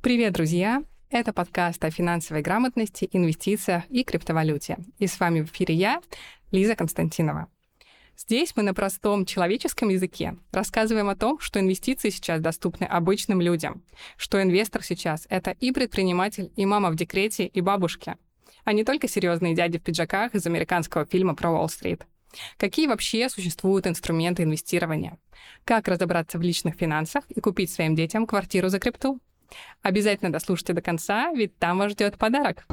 Привет, друзья! Это подкаст о финансовой грамотности, инвестициях и криптовалюте. И с вами в эфире я, Лиза Константинова. Здесь мы на простом человеческом языке рассказываем о том, что инвестиции сейчас доступны обычным людям, что инвестор сейчас — это и предприниматель, и мама в декрете, и бабушки, а не только серьезные дяди в пиджаках из американского фильма про Уолл-стрит. Какие вообще существуют инструменты инвестирования? Как разобраться в личных финансах и купить своим детям квартиру за крипту? Обязательно дослушайте до конца, ведь там вас ждет подарок.